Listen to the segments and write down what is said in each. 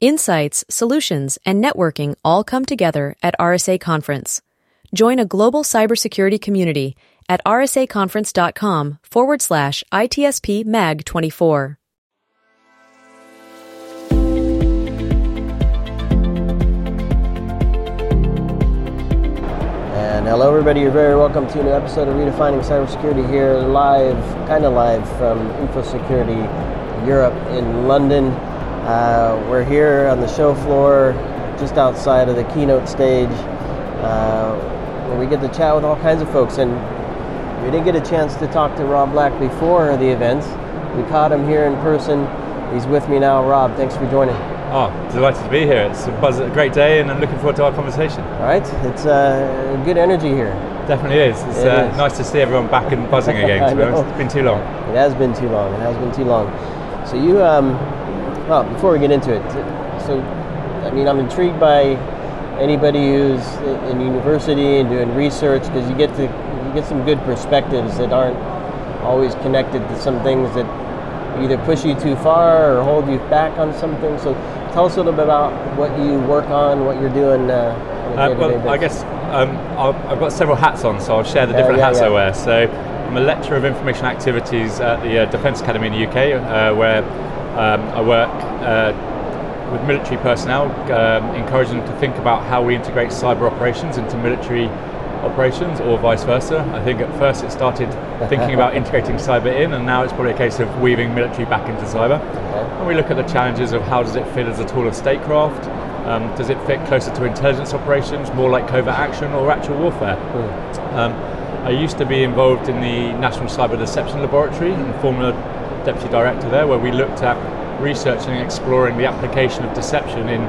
Insights, solutions, and networking all come together at RSA Conference. Join a global cybersecurity community at rsaconference.com forward slash ITSP MAG 24. And hello, everybody. You're very welcome to a new episode of Redefining Cybersecurity here, live, kind of live from InfoSecurity Europe in London. Uh, we're here on the show floor, just outside of the keynote stage, uh, where we get to chat with all kinds of folks. And we didn't get a chance to talk to Rob Black before the events. We caught him here in person. He's with me now. Rob, thanks for joining. Oh, delighted to be here. It's a, buzz, a great day, and I'm looking forward to our conversation. All right, it's uh, good energy here. Definitely is. It's It uh, is. nice to see everyone back and buzzing again. To be honest, it's been too long. It has been too long. It has been too long. So you, um, well, before we get into it, so I mean, I'm intrigued by anybody who's in university and doing research because you get to you get some good perspectives that aren't always connected to some things that either push you too far or hold you back on something. So tell us a little bit about what you work on, what you're doing. Uh, Uh, well, I guess um, I've got several hats on, so I'll share the different yeah, hats yeah. I wear. So I'm a lecturer of information activities at the uh, Defence Academy in the UK, uh, where um, I work uh, with military personnel, um, encouraging them to think about how we integrate cyber operations into military operations or vice versa. I think at first it started thinking about integrating cyber in, and now it's probably a case of weaving military back into cyber. Okay. And we look at the challenges of how does it fit as a tool of statecraft? Um, does it fit closer to intelligence operations, more like covert action or actual warfare? Um, I used to be involved in the National Cyber Deception Laboratory and former deputy director there, where we looked at researching and exploring the application of deception in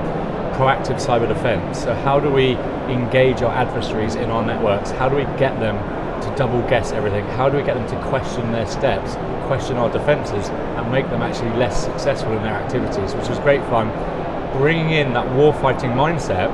proactive cyber defense. So, how do we engage our adversaries in our networks? How do we get them to double guess everything? How do we get them to question their steps, question our defenses, and make them actually less successful in their activities? Which was great fun. Bringing in that warfighting mindset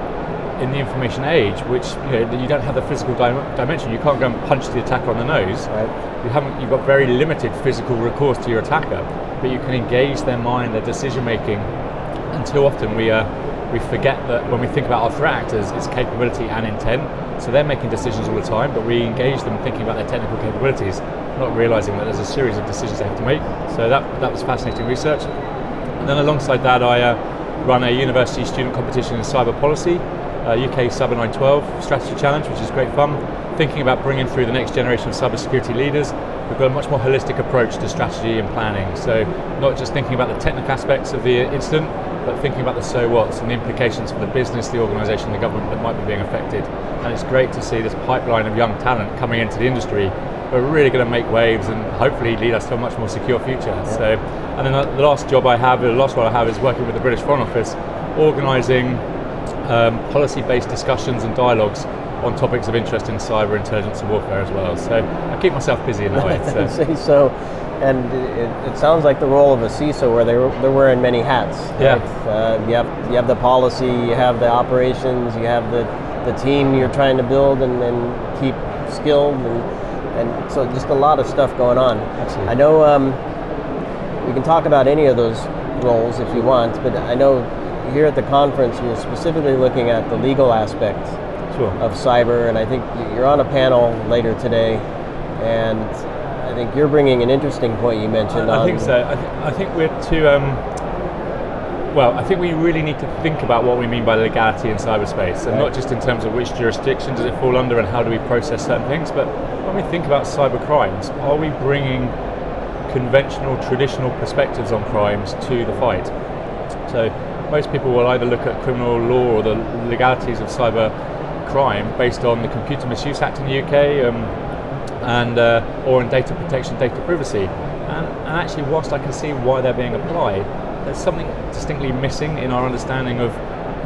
in the information age, which you know you don't have the physical dim- dimension. You can't go and punch the attacker on the nose. Right. You haven't. You've got very limited physical recourse to your attacker, but you can engage their mind, their decision making. And too often we uh, we forget that when we think about our threat actors, it's capability and intent. So they're making decisions all the time, but we engage them thinking about their technical capabilities, not realizing that there's a series of decisions they have to make. So that that was fascinating research. And then alongside that, I uh, run a university student competition in cyber policy, Uh, UK Cyber 912 Strategy Challenge, which is great fun. Thinking about bringing through the next generation of cybersecurity leaders. We've got a much more holistic approach to strategy and planning. So, not just thinking about the technical aspects of the incident, but thinking about the so what's and the implications for the business, the organisation, the government that might be being affected. And it's great to see this pipeline of young talent coming into the industry we are really going to make waves and hopefully lead us to a much more secure future. So, and then the last job I have, the last role I have, is working with the British Foreign Office, organising um, policy-based discussions and dialogues on topics of interest in cyber intelligence and warfare as well. So I keep myself busy in that way. So. so. And it, it sounds like the role of a CISO, where they're they're wearing many hats. Yeah. right? Uh, you have you have the policy, you have the operations, you have the, the team you're trying to build and, and keep skilled, and and so just a lot of stuff going on. Absolutely. I know um, we can talk about any of those roles if you want, but I know here at the conference you're specifically looking at the legal aspect Sure. of cyber, and I think you're on a panel later today, and I think you're bringing an interesting point you mentioned. I on, think so. I, th- I think we're too. Um, well, I think we really need to think about what we mean by legality in cyberspace, and Right. not just in terms of which jurisdiction does it fall under and how do we process certain things, but when we think about cyber crimes, are we bringing conventional, traditional perspectives on crimes to the fight? So most people will either look at criminal law or the legalities of cyber crime based on the Computer Misuse Act in the UK um, and uh, or in data protection, data privacy. And, and actually, whilst I can see why they're being applied, there's something distinctly missing in our understanding of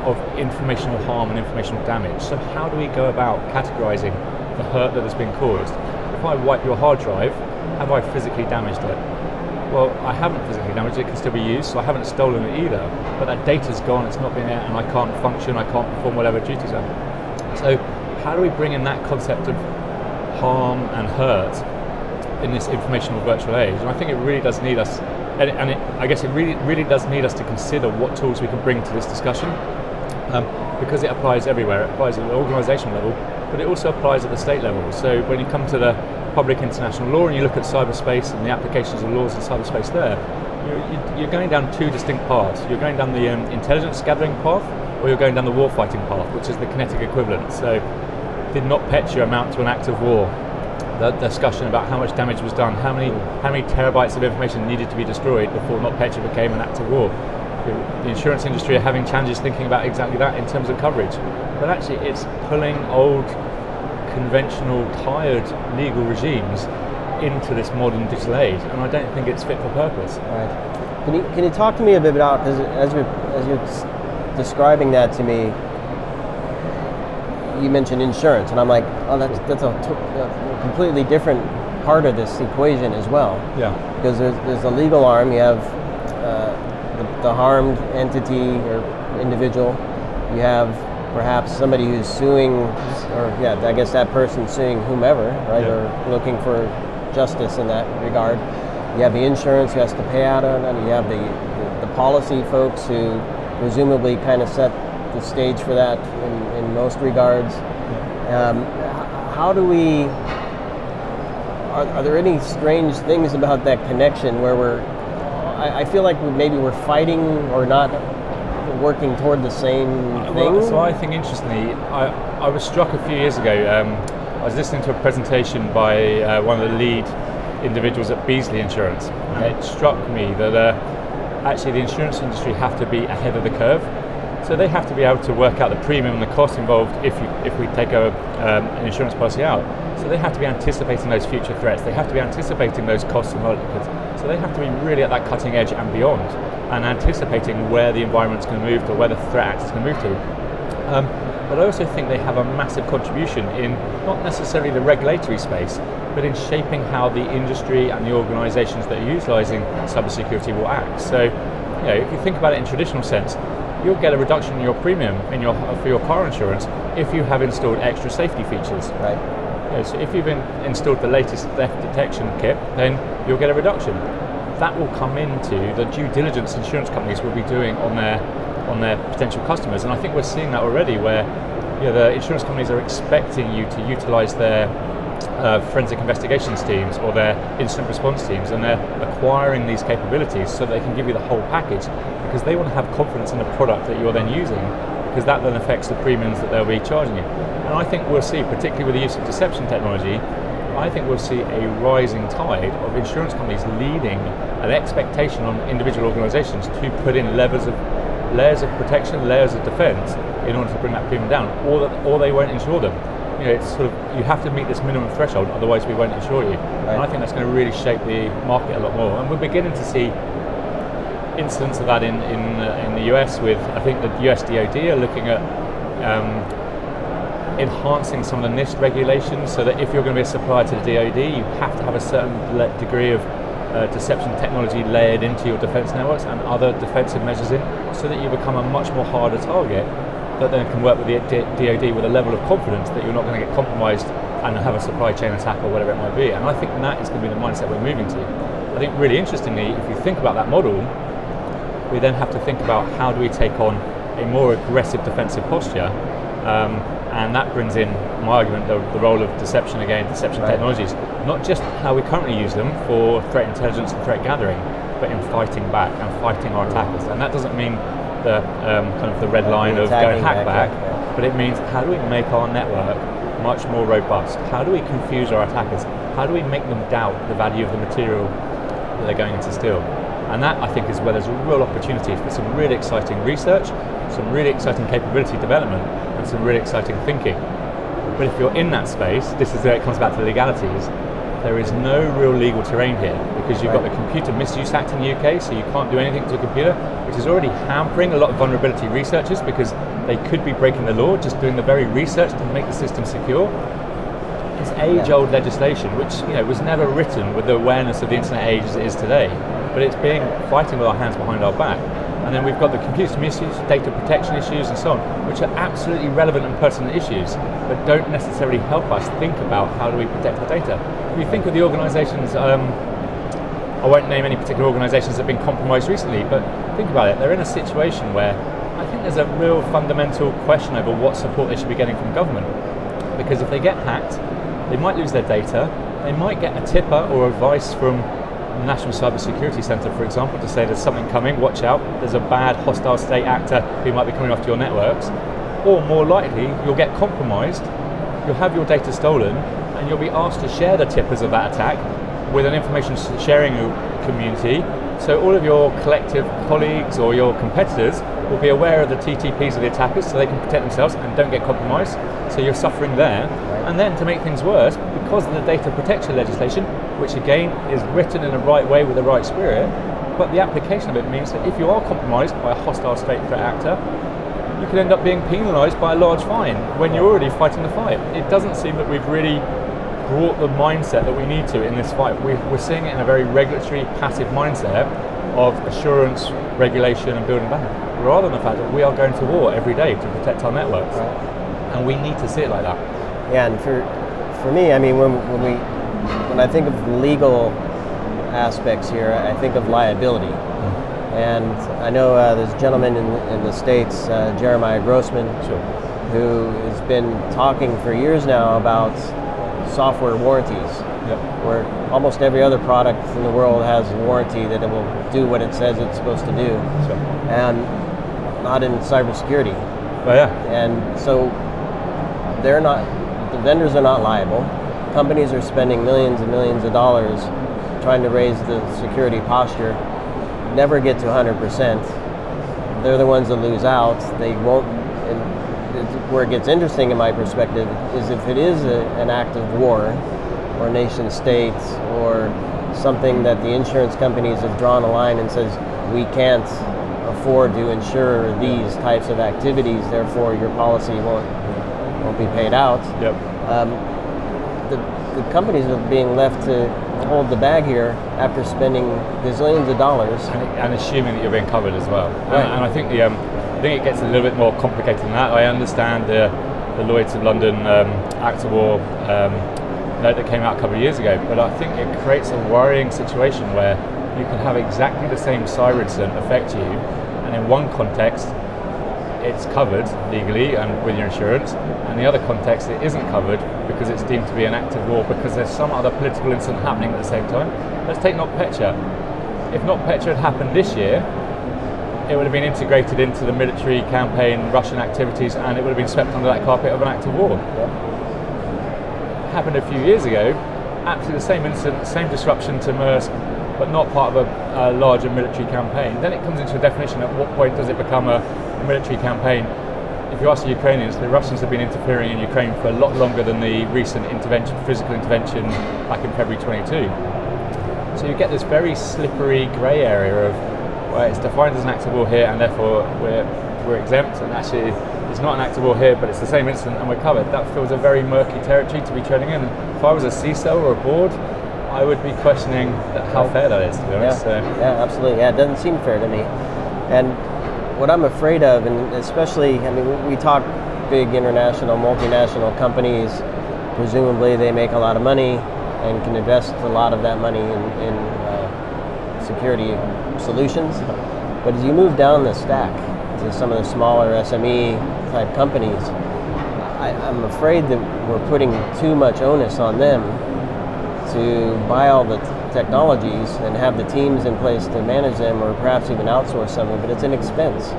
of informational harm and informational damage. So how do we go about categorizing the hurt that has been caused? If I wipe your hard drive, have I physically damaged it? Well, I haven't physically damaged it, it can still be used, so I haven't stolen it either. But that data's gone, it's not been there, and I can't function, I can't perform whatever duties are. So, how do we bring in that concept of harm and hurt in this informational virtual age? And I think it really does need us and, and it, I guess it really, really does need us to consider what tools we can bring to this discussion. Um, because it applies everywhere. It applies at the organisation level, but it also applies at the state level. So when you come to the public international law and you look at cyberspace and the applications of laws in cyberspace there, you're, you're going down two distinct paths. You're going down the um, intelligence gathering path, or you're going down the warfighting path, which is the kinetic equivalent. So, did not NotPetya amount to an act of war? The discussion about how much damage was done, how many how many terabytes of information needed to be destroyed before not NotPetya became an act of war. The insurance industry are having challenges thinking about exactly that in terms of coverage. But actually, it's pulling old, conventional, tired legal regimes into this modern digital age, and I don't think it's fit for purpose. Right. Can you can you talk to me a bit about because as you're as you're describing that to me, you mentioned insurance, and I'm like, oh, that's that's a, a completely different part of this equation as well. Yeah. Because there's there's a legal arm. You have uh, the, the harmed entity or individual. You have perhaps somebody who's suing, or yeah, I guess that person suing whomever, right, Yeah. or looking for justice in that regard. You have the insurance who has to pay out on it. You have the, the, policy folks who presumably kind of set the stage for that in, in most regards. Um, how do we? Are, are there any strange things about that connection where we're? I, I feel like maybe we're fighting or not working toward the same thing. Well, so I think interestingly, I, I was struck a few years ago. Um, I was listening to a presentation by uh, one of the lead individuals at Beazley Insurance, and it struck me that uh, actually the insurance industry have to be ahead of the curve. So they have to be able to work out the premium and the cost involved if you, if we take a, um, an insurance policy out. So they have to be anticipating those future threats. They have to be anticipating those costs and likelihoods. So they have to be really at that cutting edge and beyond, and anticipating where the environment's going to move to, where the threat act is going to move to. Um, but I also think they have a massive contribution in not necessarily the regulatory space, but in shaping how the industry and the organisations that are utilising cybersecurity will act. So, you know, if you think about it in traditional sense, you'll get a reduction in your premium in your for your car insurance if you have installed extra safety features. right. So if you've in, installed the latest theft detection kit, then you'll get a reduction. That will come into the due diligence insurance companies will be doing on their on their potential customers, and I think we're seeing that already, where you the insurance companies are expecting you to utilise their uh, forensic investigations teams or their incident response teams, and they're acquiring these capabilities so they can give you the whole package because they want to have confidence in the product that you're then using because that then affects the premiums that they'll be charging you. And I think we'll see, particularly with the use of deception technology, I think we'll see a rising tide of insurance companies leading an expectation on individual organisations to put in levels of layers of protection, layers of defence in order to bring that premium down, or that, or they won't insure them. You know, it's sort of you have to meet this minimum threshold, otherwise we won't insure you. And I think that's going to really shape the market a lot more. And we're beginning to see incidents of that in in, uh, in the US with I think the US DoD are looking at um, enhancing some of the NIST regulations so that if you're going to be a supplier to the DoD, you have to have a certain degree of uh, deception technology layered into your defence networks and other defensive measures in, so that you become a much more harder target that then can work with the DoD with a level of confidence that you're not going to get compromised and have a supply chain attack or whatever it might be. And I think that is going to be the mindset we're moving to. I think really interestingly, if you think about that model, we then have to think about how do we take on a more aggressive defensive posture. Um, and that brings in my argument the, the role of deception again, deception Right. technologies, not just how we currently use them for threat intelligence and threat gathering, but in fighting back and fighting our attackers. And that doesn't mean the um, kind of the red line of go attacking and hack back, back, but it means how do we make our network much more robust? How do we confuse our attackers? How do we make them doubt the value of the material that they're going to steal? And that, I think, is where there's a real opportunity for some really exciting research, some really exciting capability development, and some really exciting thinking. But if you're in that space, this is where it comes back to the legalities. There is no real legal terrain here because you've got the Computer Misuse Act in the UK, so you can't do anything to a computer, which is already hampering a lot of vulnerability researchers because they could be breaking the law just doing the very research to make the system secure. It's age-old legislation, which you know was never written with the awareness of the internet age as it is today, but it's being fighting with our hands behind our back. And then we've got the computer misuse, data protection issues, and so on, which are absolutely relevant and pertinent issues, but don't necessarily help us think about how do we protect our data. If you think of the organisations um, I won't name any particular organisations that have been compromised recently, but think about it. They're in a situation where I think there's a real fundamental question over what support they should be getting from government. Because if they get hacked, they might lose their data, they might get a tipper or advice from the National Cyber Security Centre, for example, to say there's something coming, watch out, there's a bad hostile state actor who might be coming after your networks. Or more likely, you'll get compromised, you'll have your data stolen, and you'll be asked to share the tippers of that attack with an information sharing community. So all of your collective colleagues or your competitors will be aware of the TTPs of the attackers so they can protect themselves and don't get compromised. So you're suffering there. And then to make things worse, because of the data protection legislation, which again is written in the right way with the right spirit, but the application of it means that if you are compromised by a hostile state threat actor, you can end up being penalised by a large fine when you're already fighting the fight. It doesn't seem that we've really brought the mindset that we need to in this fight. we are seeing it in a very regulatory, passive mindset of assurance, regulation, and building back, rather than the fact that we are going to war every day to protect our networks. Right. And we need to see it like that. Yeah, and for for me, I mean, when, when we when I think of legal aspects here, I think of liability. Mm. And I know uh, there's a gentleman in, in the States, uh, Jeremiah Grossman, sure. who has been talking for years now about software warranties, yep. where almost every other product in the world has a warranty that it will do what it says it's supposed to do, sure. and not in cybersecurity. Oh yeah. And so they're not, the vendors are not liable. Companies are spending millions and millions of dollars trying to raise the security posture, never get to 100%. They're the ones that lose out. They won't where it gets interesting in my perspective is if it is a, an act of war or nation states or something that the insurance companies have drawn a line and says we can't afford to insure these types of activities, therefore your policy won't won't be paid out. Yep. Um, the, the companies are being left to hold the bag here after spending gazillions of dollars and, and assuming that you're being covered as well. Right. And, and I think the um, I think it gets a little bit more complicated than that. I understand the, the Lloyd's of London um, Act of War um, note that came out a couple of years ago, but I think it creates a worrying situation where you can have exactly the same cyber incident affect you, and in one context, it's covered legally and with your insurance, and the other context it isn't covered because it's deemed to be an act of war because there's some other political incident happening at the same time. Let's take NotPetya. If NotPetya had happened this year, it would have been integrated into the military campaign, Russian activities, and it would have been swept under that carpet of an act of war. Yeah. Happened a few years ago, absolutely the same incident, same disruption to Maersk, but not part of a, a, larger military campaign. Then it comes into a definition at what point does it become a military campaign? If you ask the Ukrainians, the Russians have been interfering in Ukraine for a lot longer than the recent intervention, physical intervention back in February 22. So you get this very slippery grey area of where it's defined as an act of war here and therefore we're, we're exempt and actually it's not an act of war here but it's the same incident and we're covered. That feels a very murky territory to be treading in. If I was a CISO or a board, I would be questioning how fair that is, to be honest. Yeah, so. yeah, absolutely. Yeah, it doesn't seem fair to me. And what I'm afraid of, and especially, I mean, we talk big international, multinational companies, presumably they make a lot of money and can invest a lot of that money in, in uh, security solutions. But as you move down the stack to some of the smaller SME type companies, I, am afraid that we're putting too much onus on them to buy all the technologies and have the teams in place to manage them or perhaps even outsource some of it, but it's an expense.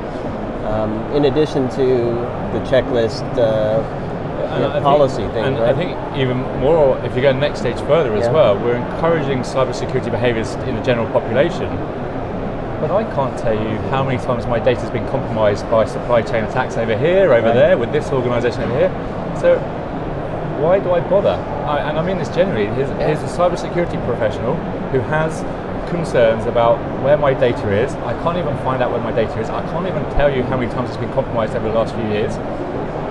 Um, in addition to the checklist uh, policy think, thing, and right? I think even more, if you go next stage further as yeah. well, we're encouraging cybersecurity behaviors in the general population but I can't tell you how many times my data has been compromised by supply chain attacks over here, over right. there, with this organisation over here. So why do I bother? I, and I mean this generally. Here's, here's a cybersecurity professional who has concerns about where my data is. I can't even find out where my data is. I can't even tell you how many times it's been compromised over the last few years.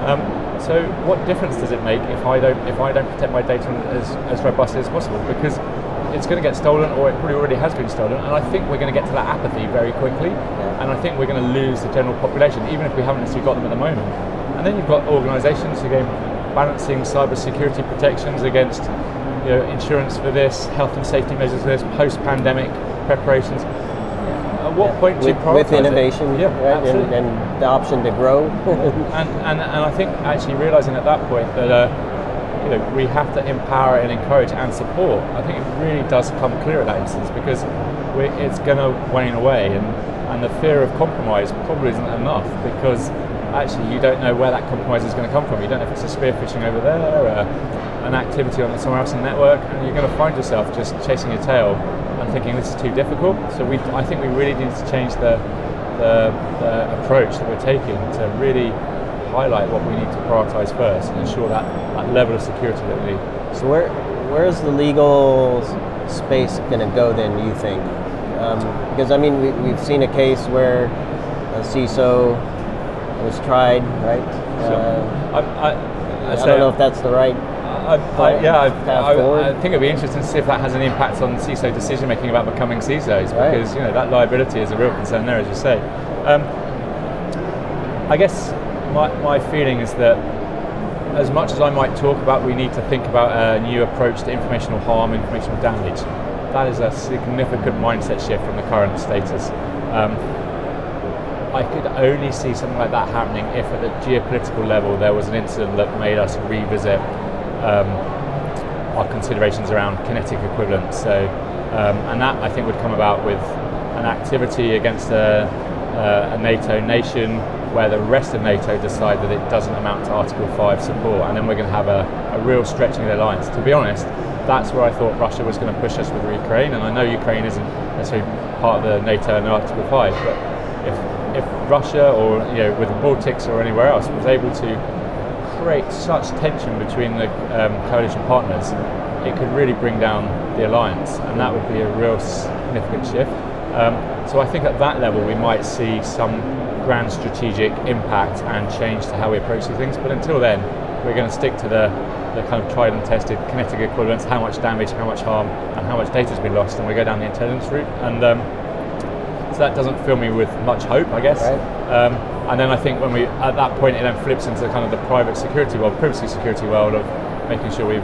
Um, so what difference does it make if I don't if I don't protect my data as, as robustly as possible? Because it's going to get stolen, or it probably already has been stolen. And I think we're going to get to that apathy very quickly. Yeah. And I think we're going to lose the general population, even if we haven't necessarily got them at the moment. And then you've got organisations who go, balancing cybersecurity protections against you know, insurance for this, health and safety measures for this, post-pandemic preparations. At what Yeah. point do you with, prioritize with innovation It? Yeah, right? and, and the option to grow. and, and, and I think actually realizing at that point that uh, you know we have to empower and encourage and support. I think it really does come clear at that instance because we, it's going to wane away, and, and the fear of compromise probably isn't enough because actually you don't know where that compromise is going to come from. You don't know if it's a spear phishing over there, uh, an activity on somewhere else in the network, and you're going to find yourself just chasing your tail and thinking this is too difficult. So we, I think we really need to change the the, the approach that we're taking to really highlight what we need to prioritize first and ensure that, that level of security that we need. So where where's the legal space going to go then? You think? Um, because I mean, we, we've seen a case where a CISO was tried, right? Uh, I, I, I don't know if that's the right. I, I, yeah, I, I. I think it'd be interesting to see if that has an impact on CISO decision making about becoming CISOs Right. because you know that liability is a real concern there, as you say. Um, I guess my, my feeling is that as much as I might talk about we need to think about a new approach to informational harm, informational damage, that is a significant mindset shift from the current status. Um, I could only see something like that happening if at the geopolitical level there was an incident that made us revisit um, our considerations around kinetic equivalence. So, um, and that I think would come about with an activity against a, a, a NATO nation where the rest of NATO decide that it doesn't amount to Article 5 support, and then we're going to have a, a real stretching of the alliance. To be honest, that's where I thought Russia was going to push us with Ukraine, and I know Ukraine isn't necessarily part of the NATO and Article 5, but Russia or you know with the Baltics or anywhere else was able to create such tension between the um, coalition partners, it could really bring down the alliance, and that would be a real significant shift. Um, so I think at that level we might see some grand strategic impact and change to how we approach these things. But until then, we're going to stick to the, the kind of tried and tested kinetic equivalence, how much damage, how much harm, and how much data has been lost, and we go down the intelligence route. And um, so that doesn't fill me with much hope, I guess. Right. Um, and then I think when we at that point it then flips into the kind of the private security world, privacy security world of making sure we've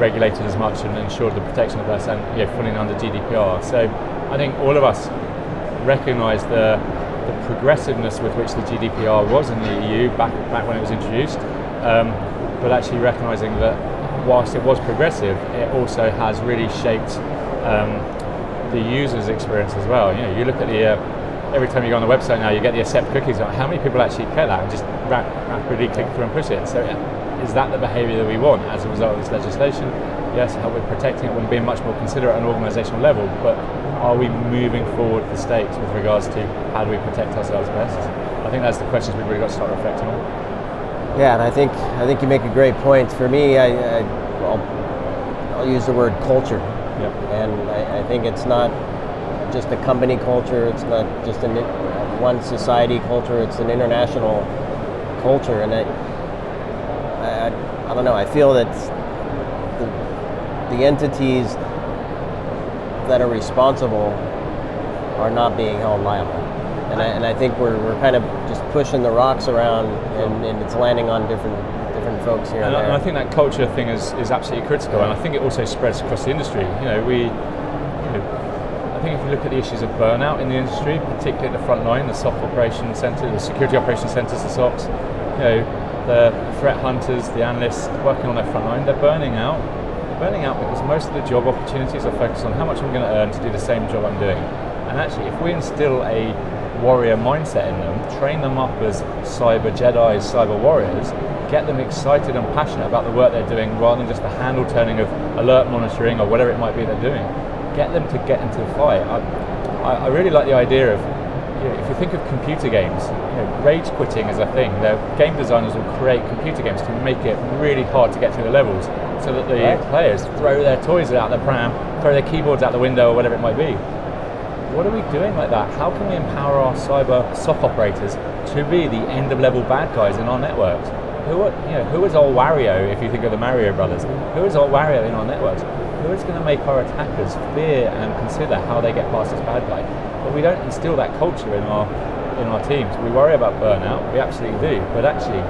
regulated as much and ensured the protection of us and know, falling under GDPR. So I think all of us recognise the, the progressiveness with which the GDPR was in the EU back back when it was introduced, um, but actually recognising that whilst it was progressive, it also has really shaped um, the user's experience as well. You know, you look at the uh, every time you go on the website now, you get the accept cookies. How many people actually care that and just ra- rapidly click through and push it? So, uh, is that the behaviour that we want as a result of this legislation? Yes, how we're protecting it when being much more considerate at an organisational level, but are we moving forward the stakes with regards to how do we protect ourselves best? I think that's the questions we've really got to start reflecting on. Yeah, and I think I think you make a great point. For me, I, I I'll use the word culture, And I, I think it's not just a company culture. It's not just an one society culture. It's an international culture, and I I, I, I don't know. I feel that the, the entities that are responsible are not being held liable. And I, and I think we're, we're kind of just pushing the rocks around and, and it's landing on different different folks here and, And I, there. and I think that culture thing is, is absolutely critical, and I think it also spreads across the industry. You know, we, you know, I think if you look at the issues of burnout in the industry, particularly at the front line, the SOC operation centre, the security operation centres, the SOCs, you know, the threat hunters, the analysts working on their front line, they're burning out. Burning out because most of the job opportunities are focused on how much I'm going to earn to do the same job I'm doing. And actually, if we instill a warrior mindset in them, train them up as cyber Jedi's, cyber warriors, get them excited and passionate about the work they're doing rather than just the handle turning of alert monitoring or whatever it might be they're doing. Get them to get into the fight. I, I, really like the idea of, you know, if you think of computer games, you know, rage quitting is a thing. The game designers will create computer games to make it really hard to get through the levels so that the Right. players throw their toys out the pram, throw their keyboards out the window or whatever it might be what are we doing like that? How can we empower our cyber SOC operators to be the end of level bad guys in our networks? Who are, you know, who is our Wario, if you think of the Mario brothers? Who is our Wario in our networks? Who is going to make our attackers fear and consider how they get past this bad guy? But we don't instill that culture in our in our teams. We worry about burnout, we absolutely do, but actually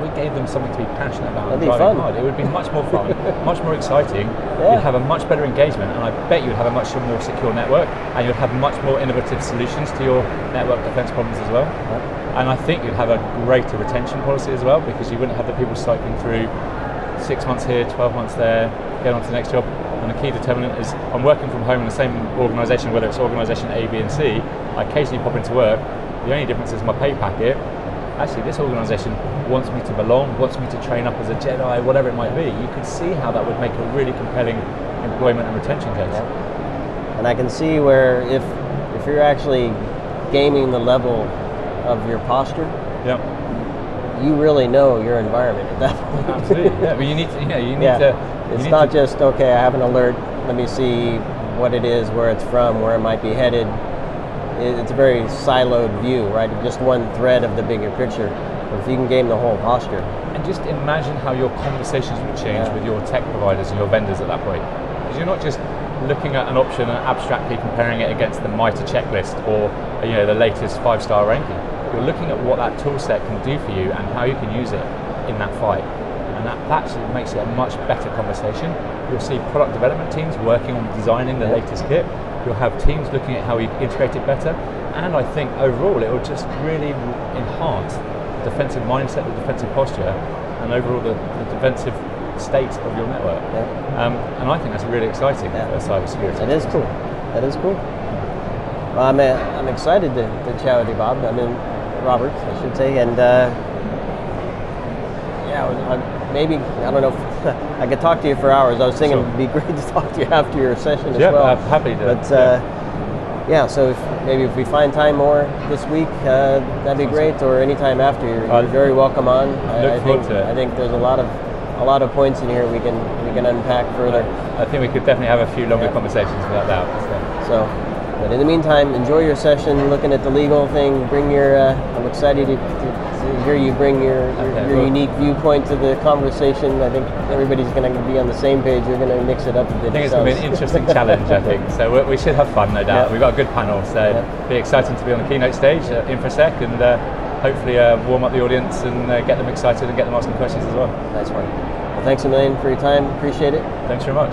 we gave them something to be passionate about That'd and driving fun. hard. It would be much more fun, much more exciting. Yeah. You'd have a much better engagement, and I bet you'd have a much more secure network, and you'd have much more innovative solutions to your network defense problems as well. And I think you'd have a greater retention policy as well, because you wouldn't have the people cycling through six months here, 12 months there, get on to the next job. And the key determinant is I'm working from home in the same organisation, whether it's organisation A, B, and C. I occasionally pop into work. The only difference is my pay packet. Actually, this organisation wants me to belong, wants me to train up as a Jedi, whatever it might be. You could see how that would make a really compelling employment and retention case. And I can see where if if you're actually gaming the level of your posture, Yeah, you really know your environment at that point. absolutely. yeah, but you need to, you know, you need yeah. to. you it's need not to- just okay. I have an alert. Let me see what it is, where it's from, where it might be headed. It- It's a very siloed view, right? Just one thread of the bigger picture. But if you can game the whole posture, And just imagine how your conversations would change Yeah. with your tech providers and your vendors at that point. Because you're not just looking at an option and abstractly comparing it against the MITRE checklist or you know the latest five-star ranking. You're looking at what that tool set can do for you and how you can use it in that fight. And that, that actually makes it a much better conversation. You'll see product development teams working on designing the latest kit. You'll have teams looking at how we integrate it better. And I think overall it will just really enhance the defensive mindset, the defensive posture, and overall the, the defensive state of your network. Yeah. Um, and I think that's really exciting Yeah. for cybersecurity. that is cool. That is cool. Well, I'm, uh, I'm excited to, to chat with you, Bob. I mean, Robert, I should say. And uh, yeah, maybe, I don't know if I could talk to you for hours. I was thinking Sure. it'd be great to talk to you after your session as well. Yeah, well. uh, happy to. But uh, yeah, so if, maybe if we find time more this week, uh, that'd be great. Or anytime after, you're, you're very welcome on. I, look I think to it. I think there's a lot of a lot of points in here we can we can unpack further. I think we could definitely have a few longer Yeah. conversations without doubt. So. But in the meantime, enjoy your session. Looking at the legal thing, bring your. Uh, I'm excited to, to, to hear you bring your your, Okay, your well- unique viewpoint to the conversation. I think everybody's going to be on the same page. You're going to mix it up a bit. I think it's going to be an interesting challenge, I think. So we, we should have fun, no doubt. Yeah. We've got a good panel, so Yeah. be exciting to be on the keynote stage at InfoSec and uh, hopefully uh, warm up the audience and uh, get them excited and get them asking questions as well. Nice one. Well, thanks a million for your time. Appreciate it. Thanks very much.